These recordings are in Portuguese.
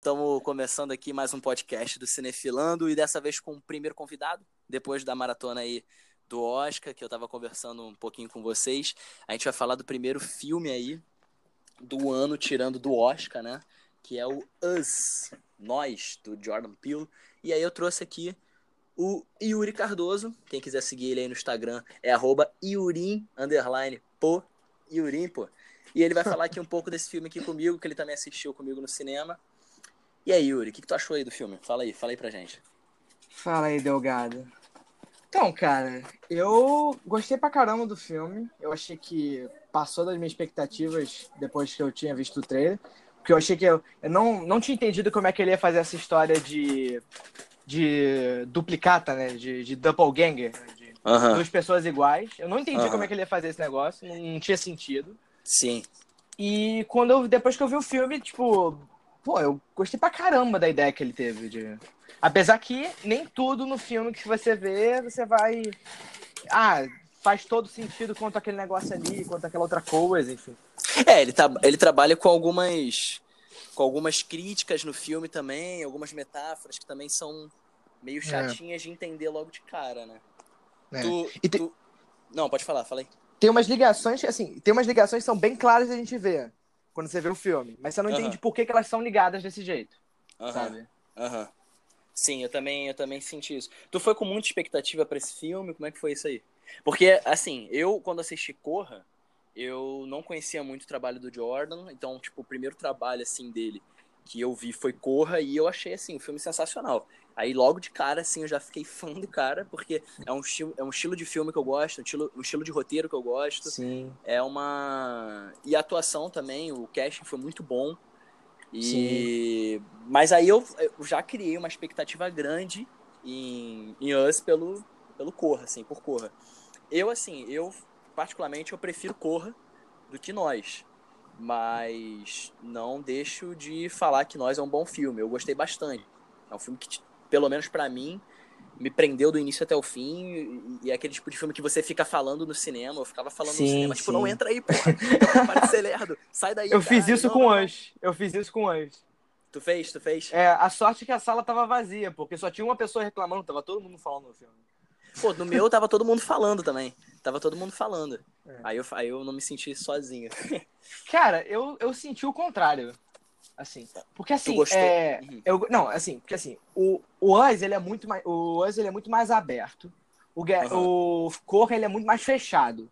Estamos começando aqui mais um podcast do Cinefilando e dessa vez com o primeiro convidado, depois da maratona aí do Oscar, que eu estava conversando um pouquinho com vocês. A gente vai falar do primeiro filme aí do ano, tirando do Oscar, né? Que é o Us, Nós, do Jordan Peele. E aí eu trouxe aqui o Yuri Cardoso. Quem quiser seguir ele aí no Instagram é arroba Yurim, underline, pô, Yurim, pô. E ele vai falar aqui um pouco desse filme aqui comigo, que ele também assistiu comigo no cinema. E aí, Yuri, o que, que tu achou aí do filme? Fala aí, fala aí pra gente. Fala aí, Delgado. Então, cara, eu gostei pra caramba do filme. Eu achei que passou das minhas expectativas depois que eu tinha visto o trailer. Porque eu achei que eu, eu não, não tinha entendido como é que ele ia fazer essa história de, de duplicata, né? De, de doppelganger. Né? De Aham. duas pessoas iguais. Eu não entendi Aham. como é que ele ia fazer esse negócio. Não, não tinha sentido. Sim. E quando eu, depois que eu vi o filme, tipo, pô, eu gostei pra caramba da ideia que ele teve. De... Apesar que nem tudo no filme que você vê, você vai. Ah, faz todo sentido quanto aquele negócio ali, quanto aquela outra coisa, enfim. É, ele, tá, ele trabalha com algumas com algumas críticas no filme também, algumas metáforas que também são meio chatinhas de entender logo de cara, né? É. Tu, te- tu- Não, pode falar, fala aí. Tem umas ligações, assim, tem umas ligações que são bem claras de a gente ver quando você vê o filme. Mas você não entende por que, que elas são ligadas desse jeito, sabe? aham. Sim, eu também, eu também senti isso. Tu foi com muita expectativa pra esse filme? Como é que foi isso aí? Porque, assim, eu, quando assisti Corra, eu não conhecia muito o trabalho do Jordan, então, tipo, o primeiro trabalho, assim, dele que eu vi foi Corra e eu achei, assim, o filme sensacional. Aí, logo de cara, assim, eu já fiquei fã do cara, porque é um, estilo, é um estilo de filme que eu gosto, um estilo, um estilo de roteiro que eu gosto. Sim. É uma. E a atuação também, o casting foi muito bom. E. Mas aí eu, eu já criei uma expectativa grande em, em Us pelo, pelo Corra, assim, por Corra. Eu, assim, eu, particularmente, eu prefiro Corra do que Nós. Mas não deixo de falar que Nós é um bom filme. Eu gostei bastante. É um filme que, pelo menos pra mim, me prendeu do início até o fim. E, é aquele tipo de filme que você fica falando no cinema. Eu ficava falando Sim, no cinema, tipo, sim. não entra aí, porra. Para de ser lerdo. Sai daí. Eu fiz caralho. isso Não, com não, o não. Us. Eu fiz isso com o Us. Tu fez? Tu fez? É, a sorte é que a sala tava vazia, porque só tinha uma pessoa reclamando, tava todo mundo falando no filme. Pô, no meu tava todo mundo falando também. Tava todo mundo falando. É. Aí, eu, aí eu não me senti sozinho. Cara, eu, eu senti o contrário. Assim. Porque assim. É, Uhum. eu, não, assim, porque assim, o, o Us, ele é muito mais. O Us, ele é muito mais aberto. O, Aham. o Corra, ele é muito mais fechado.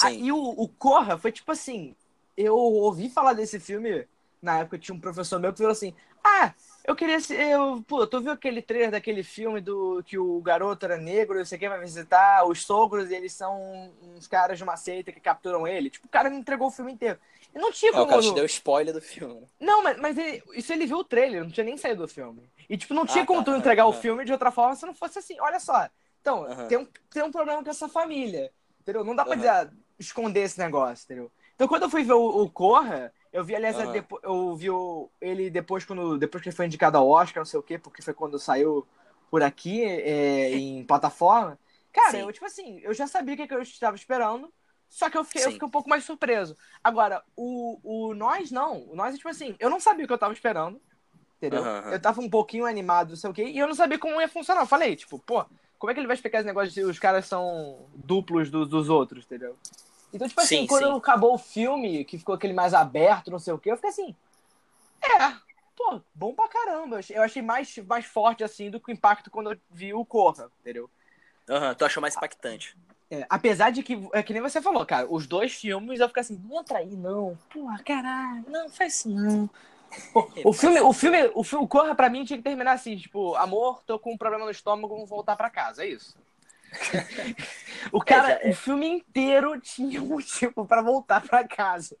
Ah, Sim. e o, o Corra foi tipo assim. Eu ouvi falar desse filme. Na época tinha um professor meu que falou assim: Ah, eu queria. Eu, pô, tu viu aquele trailer daquele filme do que o garoto era negro, não sei o que, vai visitar os sogros, e eles são uns caras de uma seita que capturam ele. Tipo, o cara me entregou o filme inteiro. E não tinha É, o como. cara te deu spoiler do filme. né? Não, mas, mas ele- isso ele viu o trailer, não tinha nem saído do filme. E, tipo, não tinha Ah, como tá, tu entregar o aham. filme de outra forma se não fosse assim. Olha só. Então, Aham. tem, um, tem um problema com essa família. Entendeu? Não dá pra Aham. dizer, ah, esconder esse negócio, entendeu? Então, quando eu fui ver o, o Corra, eu vi, aliás, Aham. depo- eu vi o- ele depois, quando, depois que ele foi indicado ao Oscar, não sei o quê, porque foi quando saiu por aqui, é, em plataforma. Cara, Sim. eu, tipo assim, eu já sabia o que, que eu estava esperando, só que eu fiquei, eu fiquei um pouco mais surpreso. Agora, o, o Nós não. O Nós é tipo assim, eu não sabia o que eu tava esperando. Entendeu? Eu tava um pouquinho animado, não sei o quê, e eu não sabia como ia funcionar. Eu falei, tipo, pô, como é que ele vai explicar esse negócio de os caras são duplos dos, dos outros, entendeu? Então, tipo assim, Sim, quando sim. acabou o filme, que ficou aquele mais aberto, não sei o quê, eu fiquei assim, é, pô, bom pra caramba. Eu achei, mais, mais forte, assim, do que o impacto quando eu vi o Corra, entendeu? Aham, tu achou mais impactante. É, apesar de que, é que nem você falou, cara, os dois filmes eu fiquei assim, não entra aí, não. Porra, caralho, não, faz isso não. Pô, o filme, o filme, o filme Corra pra mim tinha que terminar assim, tipo, amor, tô com um problema no estômago, vou voltar pra casa, é isso. o cara, É, o filme inteiro tinha um motivo pra voltar pra casa.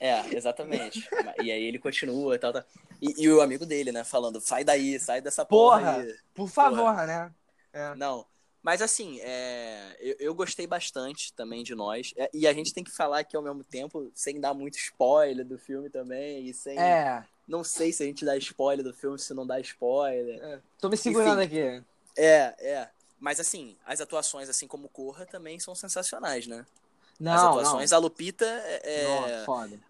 É, exatamente. e aí ele continua e tal, tal. E, e o amigo dele, né, falando, sai daí, sai dessa porra, Porra, por favor, né? É. Não. Mas assim, é, eu, eu gostei bastante também de nós. É, E a gente tem que falar aqui ao mesmo tempo, sem dar muito spoiler do filme também. E sem. É, Não sei se a gente dá spoiler do filme, se não dá spoiler. é. tô me segurando aqui. É, é. Mas assim, as atuações, assim como Corra, também são sensacionais, né? Não, as não. atuações, a Lupita é. Nossa, foda.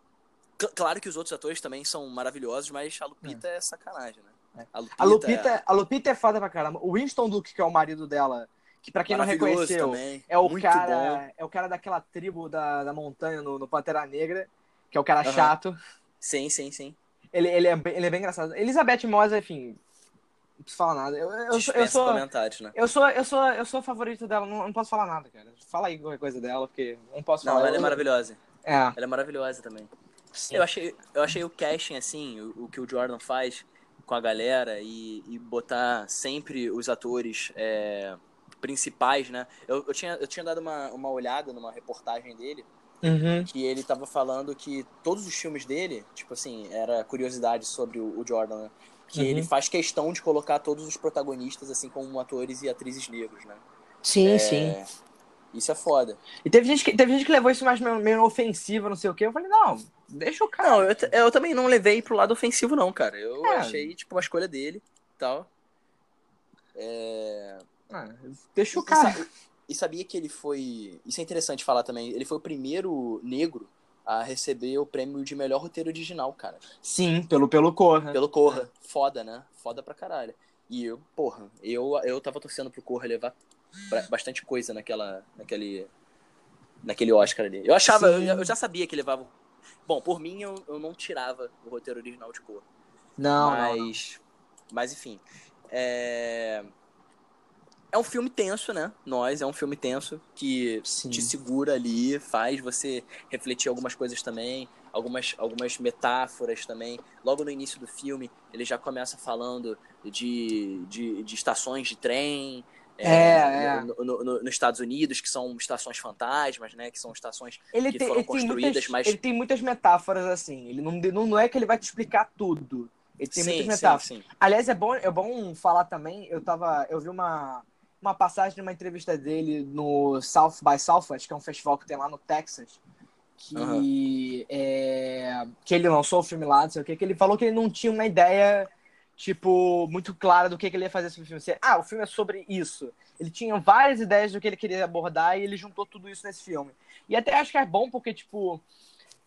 claro que os outros atores também são maravilhosos, mas a Lupita é, é sacanagem, né? A Lupita, a Lupita, é... a Lupita é foda pra caramba. O Winston Duke, que é o marido dela, que para quem não reconheceu, também. é o Muito cara, bom. é o cara daquela tribo da, da montanha no, no Pantera Negra, que é o cara uhum. chato. Sim, sim, sim. Ele, ele, é, bem, ele é bem engraçado. Elizabeth Moss, enfim, não preciso falar nada. Eu, eu, sou, eu sou comentários, né? Eu sou, eu sou, eu sou favorito dela, não, não posso falar nada, cara. Fala aí qualquer coisa dela, porque não posso não, falar. Não, ela é maravilhosa. É. Ela é maravilhosa também. Sim. Eu achei, eu achei o casting assim, o, o que o Jordan faz com a galera e, e botar sempre os atores é, principais, né? Eu, eu, tinha, eu tinha dado uma, uma olhada numa reportagem dele uhum. que ele tava falando que todos os filmes dele, tipo assim, era curiosidade sobre o, o Jordan, né? Que uhum. ele faz questão de colocar todos os protagonistas assim como atores e atrizes negros, né? Sim, é... sim. Isso é foda. E teve gente que, teve gente que levou isso mais meio, meio ofensivo, não sei o quê. Eu falei, não, deixa o cara. Não, eu, eu também não levei pro lado ofensivo, não, cara. Eu é. achei, tipo, uma escolha dele e tal. É... Ah, deixa o cara. E sabia que ele foi. Isso é interessante falar também. Ele foi o primeiro negro a receber o prêmio de melhor roteiro original, cara. Sim, pelo, pelo Corra. Pelo Corra. Foda, né? Foda pra caralho. E eu, porra, eu, eu tava torcendo pro Corra levar bastante coisa naquela, naquele, naquele Oscar ali. Eu achava, eu, eu, já sabia que levava. Bom, por mim eu, eu não tirava o roteiro original de Corra. Não, mas, não, não. mas enfim. É é um filme tenso, né? Nós, é um filme tenso que Sim. te segura ali, faz você refletir algumas coisas também, algumas, algumas metáforas também. Logo no início do filme, ele já começa falando de, de, de estações de trem. É, é, é. No, no, no, nos Estados Unidos, que são estações fantasmas, né? Que são estações ele que tem, foram construídas, muitas, mas... Ele tem muitas metáforas, assim. Ele não, não é que ele vai te explicar tudo. Ele tem sim, muitas metáforas. Sim, sim. Aliás, é bom, é bom falar também, eu tava... Eu vi uma uma passagem de uma entrevista dele no South by Southwest, que é um festival que tem lá no Texas, que, uhum. é, que ele lançou o filme lá, não sei o que, que ele falou que ele não tinha uma ideia, tipo, muito clara do que, que ele ia fazer sobre o filme. Assim, ah, o filme é sobre isso. Ele tinha várias ideias do que ele queria abordar e ele juntou tudo isso nesse filme. E até acho que é bom porque, tipo,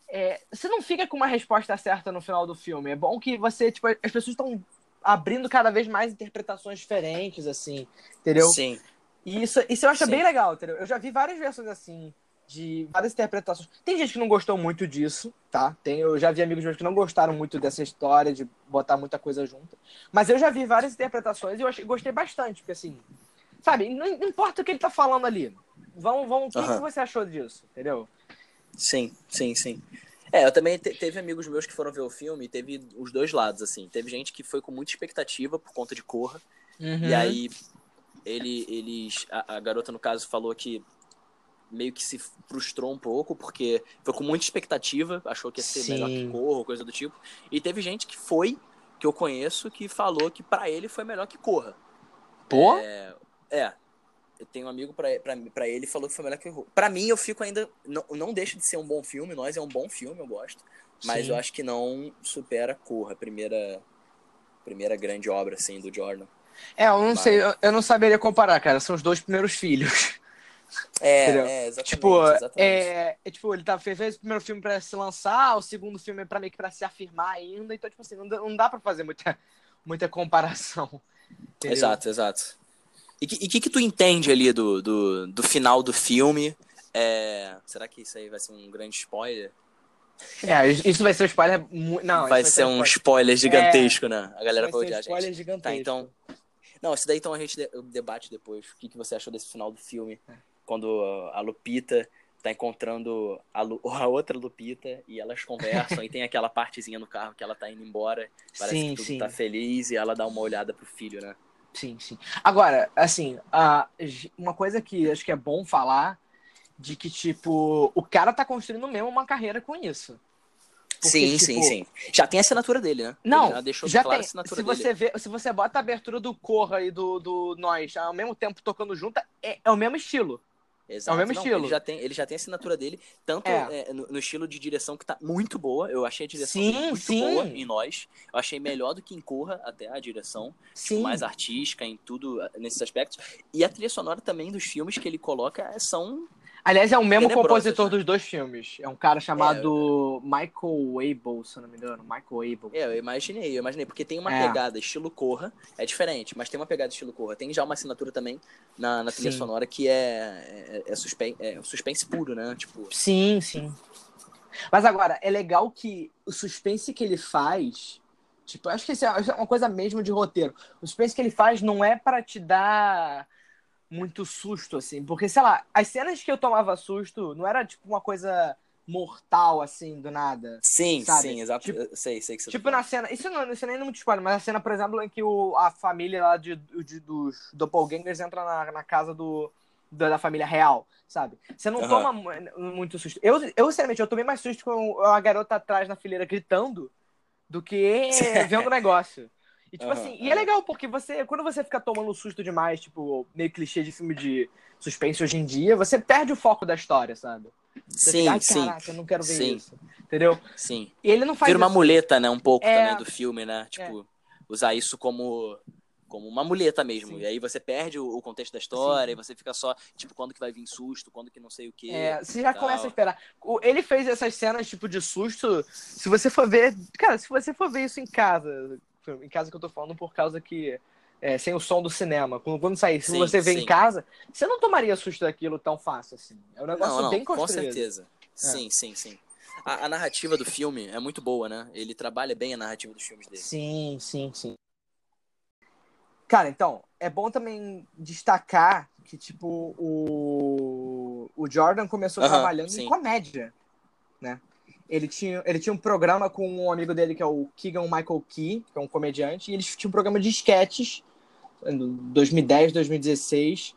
é, você não fica com uma resposta certa no final do filme. É bom que você, tipo, as pessoas estão abrindo cada vez mais interpretações diferentes, assim, entendeu? Sim. E isso, isso eu acho Sim. bem legal, entendeu? Eu já vi várias versões assim, de várias interpretações. Tem gente que não gostou muito disso, tá? Tem, eu já vi amigos meus que não gostaram muito dessa história de botar muita coisa junto. Mas eu já vi várias interpretações e eu achei, gostei bastante, porque assim, sabe, não, importa o que ele tá falando ali. Vamos, vamos, o que, que você achou disso, entendeu? Sim, sim, sim. É, eu também te, teve amigos meus que foram ver o filme e teve os dois lados, assim. Teve gente que foi com muita expectativa por conta de Corra. Uhum. E aí ele, eles. A, a, garota, no caso, falou que meio que se frustrou um pouco, porque foi com muita expectativa, achou que ia ser Sim. melhor que Corra, coisa do tipo. E teve gente que foi, que eu conheço, que falou que para ele foi melhor que Corra. Pô? É, é, eu tenho um amigo para ele falou que foi melhor que o Para mim, eu fico ainda. Não, não deixa de ser um bom filme. Nós é um bom filme, eu gosto. Mas Sim. eu acho que não supera Corra, a primeira, primeira grande obra, assim, do Jordan. É, eu não mas... sei, eu, eu, não saberia comparar, cara. São os dois primeiros filhos. É, é exatamente. Tipo, exatamente. É, é, tipo ele tá, fez, o primeiro filme pra se lançar, o segundo filme é pra meio que pra se afirmar ainda. Então, tipo assim, não, não dá pra fazer muita, muita comparação. Entendeu? Exato, exato. E o que, que, tu entende ali do, do, do final do filme? É... Será que isso aí vai ser um grande spoiler? É, isso vai ser um spoiler. Não, vai, ser, ser um spoiler, spoiler gigantesco, é... né? A galera vai, vai odiar a gente. Spoiler tá, gigantesco. Tá, então. Não, isso daí então a gente debate depois. O que, que você achou desse final do filme? É. Quando a Lupita tá encontrando a, Lu, a, outra Lupita e elas conversam e tem aquela partezinha no carro que ela tá indo embora. Parece sim, que tudo sim. tá feliz e ela dá uma olhada pro filho, né? Sim, sim. Agora, assim, uma coisa que acho que é bom falar de que, tipo, o cara tá construindo mesmo uma carreira com isso. Porque, sim, tipo, sim, sim. Já tem a assinatura dele, né? Não, já deixou já claro tem. a assinatura se você dele. Vê, se você bota a abertura do Corra e do, do Nós ao mesmo tempo tocando junto, é, é o mesmo estilo. Exato. É o mesmo não, estilo. Ele já, tem, ele já tem a assinatura dele, tanto é. É, no, no, estilo de direção que tá muito boa. Eu achei a direção sim, muito sim. boa em nós. Eu achei melhor do que em Corra, até a direção. Tipo, sim. Tipo, mais artística em tudo, nesses aspectos. E a trilha sonora também dos filmes que ele coloca são Aliás, é o mesmo compositor né? dos dois filmes. É um cara chamado Michael Abel, se eu não me engano. Michael Abel. É, eu imaginei, eu imaginei, porque tem uma É. pegada estilo Corra, é diferente, mas tem uma pegada estilo Corra. Tem já uma assinatura também na, na trilha Sim. sonora que é, é, é, suspen é suspense puro, né? Tipo, Sim, sim. Mas agora, é legal que o suspense que ele faz. Tipo, eu acho que isso é isso é uma coisa mesmo de roteiro. O suspense que ele faz não é pra te dar muito susto, assim. Porque, sei lá, as cenas que eu tomava susto não era tipo uma coisa mortal, assim, do nada. sim, Sabe? sim, exato. Tipo- sei, sei que você Tipo tá na cena. Isso não, isso nem é muito spoiler, mas a cena, por exemplo, em que o, a família lá de, de- dos doppelgangers entra na, na casa do, da, da família real, sabe? Você não Aham. toma mu- muito susto. Eu, eu, sinceramente, eu tomei mais susto com a garota atrás na fileira gritando do que vendo o negócio. E, tipo Aham, assim, e é legal, porque você, quando você fica tomando susto demais, tipo, meio clichê de filme de suspense hoje em dia, você perde o foco da história, sabe? Você Sim, fica, sim, caraca, eu não quero ver Sim. isso. Entendeu? sim. E ele não faz Vira uma isso. muleta, né? Um pouco É. também do filme, né? Tipo, usar isso como, como uma muleta mesmo. Sim. E aí você perde o, contexto da história e você fica só, tipo, quando que vai vir susto, quando que não sei o quê. É, você já tal. começa a esperar. Ele fez essas cenas tipo de susto. Se você for ver. Cara, se você for ver isso em casa. Em casa que eu tô falando por causa que. é, sem o som do cinema. Quando, quando sair, se você vê sim. em casa, você não tomaria susto daquilo tão fácil assim. É um negócio Não, não, bem com construído. certeza. Sim, sim, sim. A, a narrativa do filme é muito boa, né? Ele trabalha bem a narrativa dos filmes dele. Sim, sim, sim. Cara, então, é bom também destacar que, tipo, o, o Jordan começou Aham, trabalhando sim. em comédia, né? Ele tinha, ele tinha um programa com um amigo dele, que é o Keegan Michael Key, que é um comediante, e eles tinham um programa de sketches, em 2010, 2016,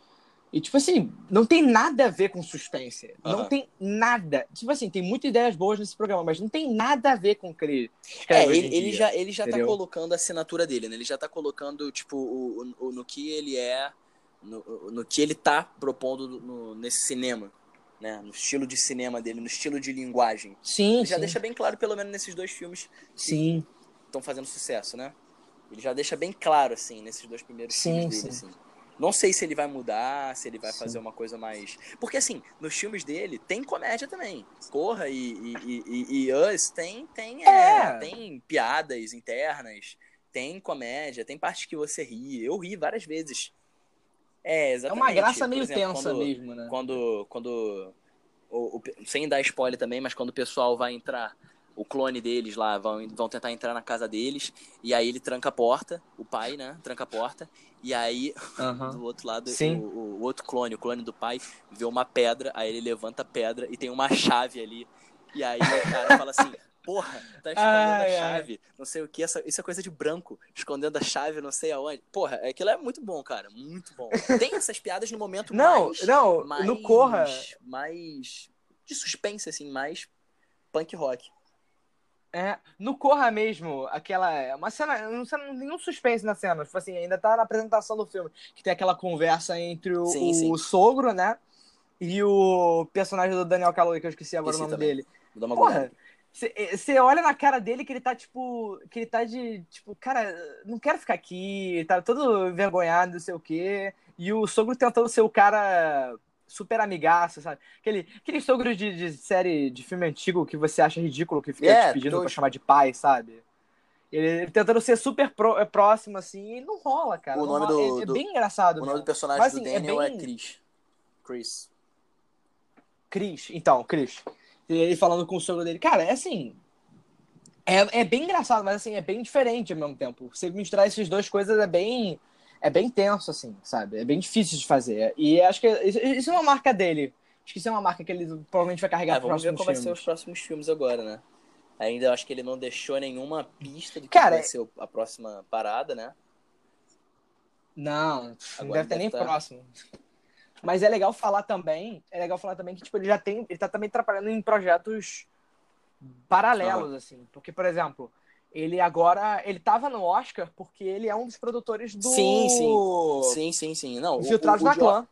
e, tipo assim, não tem nada a ver com suspense. Não Aham. tem nada. Tipo assim, tem muitas ideias boas nesse programa, mas não tem nada a ver com o que ele É, ele, ele já, ele já tá entendeu? colocando a assinatura dele, né? Ele já tá colocando, tipo, o, o- o- no que ele é, no, no que ele tá propondo no- nesse cinema, né? No estilo de cinema dele, no estilo de linguagem. Sim, Ele já sim. deixa bem claro, pelo menos nesses dois filmes Sim. que estão fazendo sucesso, né? Ele já deixa bem claro, assim, nesses dois primeiros Sim, filmes dele, sim. assim. Não sei se ele vai mudar, se ele vai Sim. fazer uma coisa mais. Porque, assim, nos filmes dele tem comédia também. Corra e, e, e, e- e Us tem, tem, é, É. tem piadas internas, tem comédia, tem partes que você ri. Eu ri várias vezes. É, É exatamente. uma graça meio exemplo, tensa quando- mesmo, né? quando quando o, o- sem dar spoiler também, mas quando o pessoal vai entrar, o clone deles lá vão, vão tentar entrar na casa deles e aí ele tranca a porta, o pai, né, tranca a porta e aí Aham. do outro lado o, o- o outro clone, o clone do pai, vê uma pedra, aí ele levanta a pedra e tem uma chave ali e aí o cara fala assim Porra, tá escondendo Ai, a ai. chave, não sei o que, essa, isso é coisa de branco, escondendo a chave, não sei aonde. Porra, aquilo é muito bom, cara, muito bom. Tem essas piadas no momento Não, mais não, mais, no Corra. mais de suspense, assim, mais punk rock. É, no Corra mesmo, aquela. Uma cena. Não cena- nenhum suspense na cena. Tipo assim, ainda tá na apresentação do filme. Que tem aquela conversa entre o, Sim, o sim. sogro, né? E o personagem do Daniel Kaluuya, que eu esqueci agora Esqueci o nome também. dele. Porra. Você olha na cara dele que ele tá, tipo. Que ele tá de. Tipo, cara, não quero ficar aqui. Tá todo envergonhado, não sei o quê. E o sogro tentando ser o cara super amigaço, sabe? Aquele, aquele sogro de, de série de filme antigo que você acha ridículo, que fica É, te pedindo pra tosco. chamar de pai, sabe? Ele tentando ser super pro- é, próximo, assim, e não rola, cara. O nome rola. do- é, é do- bem engraçado. O nome mesmo. do personagem Mas, do assim, é Daniel é, bem- Chris. Chris. Chris, então, Chris. Ele falando com o sogro dele. Cara, é assim. É, é bem engraçado, mas assim, é bem diferente ao mesmo tempo. Você misturar essas duas coisas é bem. É bem tenso, assim, sabe? É bem difícil de fazer. E acho que isso, isso é uma marca dele. Acho que isso é uma marca que ele provavelmente vai carregar É, vamos ver como vai ser os próximos filmes agora, né? Ainda acho que ele não deixou nenhuma pista do que Cara, vai ser a próxima parada, né? Não, não Agora deve ter nem deve tá- próximo. Mas é legal falar também, é legal falar também que tipo, ele já tem, ele tá também trabalhando em projetos paralelos assim, porque por exemplo, ele agora, ele tava no Oscar porque ele é um dos produtores do Sim, Sim, sim, sim. Não, o- Infiltrados na Jo- Clã.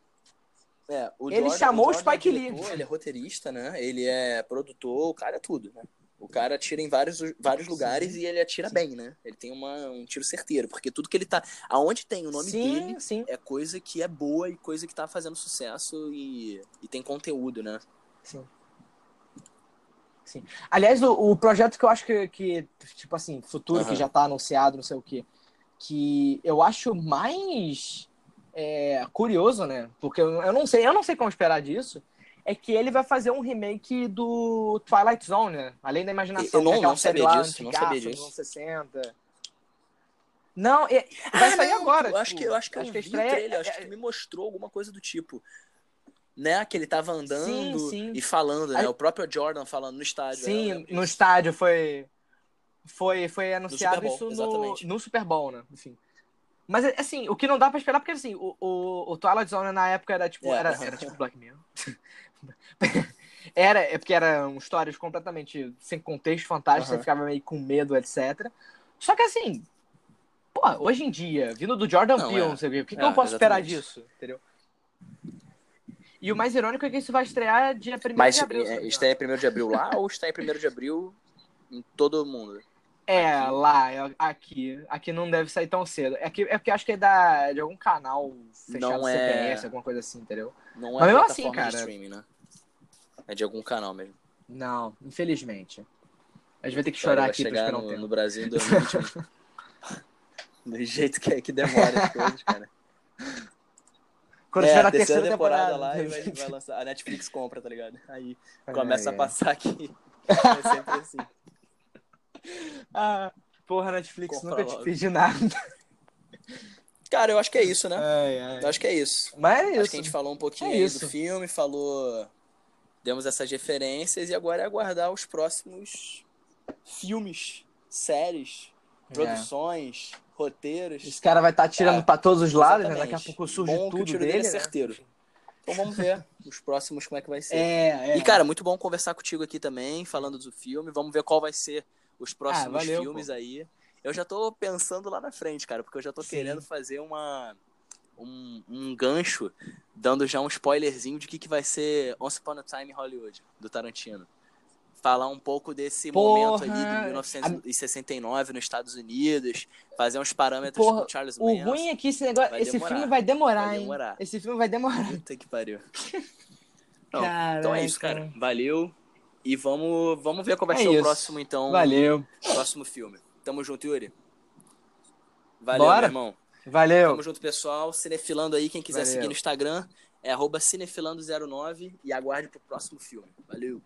É, Ele Jordan- chamou o Jordan é Spike Lee. Ele é roteirista, né? Ele é produtor, o cara é tudo, né? O cara atira em vários, vários lugares sim, e ele atira sim. bem, né? Ele tem uma, um tiro certeiro, porque tudo que ele tá. Aonde tem o nome sim, dele é coisa que é boa e coisa que tá fazendo sucesso e, e tem conteúdo, né? Sim. Sim. Aliás, o, o projeto que eu acho que, que tipo assim, futuro uhum. que já tá anunciado, não sei o quê, que eu acho mais é, curioso, né? Porque eu, eu não sei, eu não sei como esperar disso é que ele vai fazer um remake do Twilight Zone, né? Além da imaginação. Eu não, não sabia disso, não sabia disso. Nos 60. Não, vai ah, sair não, agora. Eu tipo, acho que eu acho que acho eu que vi estreia, o trailer, acho é... que me mostrou alguma coisa do tipo. Né, que ele tava andando sim, sim. e falando, né? Aí... O próprio Jordan falando no estádio. Sim, no estádio foi foi foi anunciado Bowl, isso no, no Super Bowl, né? Enfim. Mas, assim, o que não dá pra esperar, porque, assim, o, o, o Twilight Zone na época era, tipo, é. era, era tipo Black Mirror. era, é porque eram histórias completamente sem contexto fantástico, uhum. você ficava meio com medo, etc. Só que, assim, pô, hoje em dia, vindo do Jordan Peele, é. não sei o que, que, é, eu posso exatamente. esperar disso, entendeu? E o mais irônico é que isso vai estrear dia 1 de abril. Mas estreia 1 de abril lá ou estreia 1 de abril em todo mundo? É, aqui. lá, é, aqui. Aqui não deve sair tão cedo. É, que, é porque acho que é da, de algum canal fechado não é... CPS, alguma coisa assim, entendeu? Não é Mas mesmo assim, cara. Né? É de algum canal mesmo. Não, infelizmente. A gente vai ter que chorar aqui chegar pra no, no Brasil em 2021. Do jeito que, é que demora as coisas, cara. Quando é, tiver a terceira, terceira temporada, temporada lá e vai, vai, lançar. A Netflix compra, tá ligado? Aí começa a passar aqui. É sempre assim. Ah, porra, Netflix Compra nunca logo. te pedi nada. Cara, eu acho que é isso, né? Ai, ai. Eu acho que é isso. Mas é isso. Acho que a gente falou um pouquinho é do filme, falou. Demos essas referências e agora é aguardar os próximos filmes, séries, é. produções, é. roteiros. Esse cara vai estar tá tirando é, para todos os lados, né? Daqui a pouco surge bom tudo que o tiro dele, dele é né? certeiro. Né? Então vamos ver os próximos como é que vai ser. É, é. E cara, muito bom conversar contigo aqui também, falando do filme. Vamos ver qual vai ser os próximos ah, valeu, filmes pô. aí. Eu já tô pensando lá na frente, cara, porque eu já tô Sim. querendo fazer uma um, um, gancho, dando já um spoilerzinho de que, que vai ser Once Upon a Time Hollywood, do Tarantino. Falar um pouco desse Porra. momento ali de 1969 nos Estados Unidos, fazer uns parâmetros Porra. com Charles Manson. O ruim é que esse, negócio, esse filme vai demorar, vai demorar, hein? Esse filme vai demorar. Puta que pariu. Não, então é isso, cara. Valeu. E vamos, vamos ver qual vai é ser isso. o próximo, então. Valeu. Próximo filme. Tamo junto, Yuri. Valeu, Bora. meu irmão. Valeu. Tamo junto, pessoal. Cinefilando aí, quem quiser Valeu. seguir no Instagram é arroba cinefilando09 e aguarde pro próximo filme. Valeu.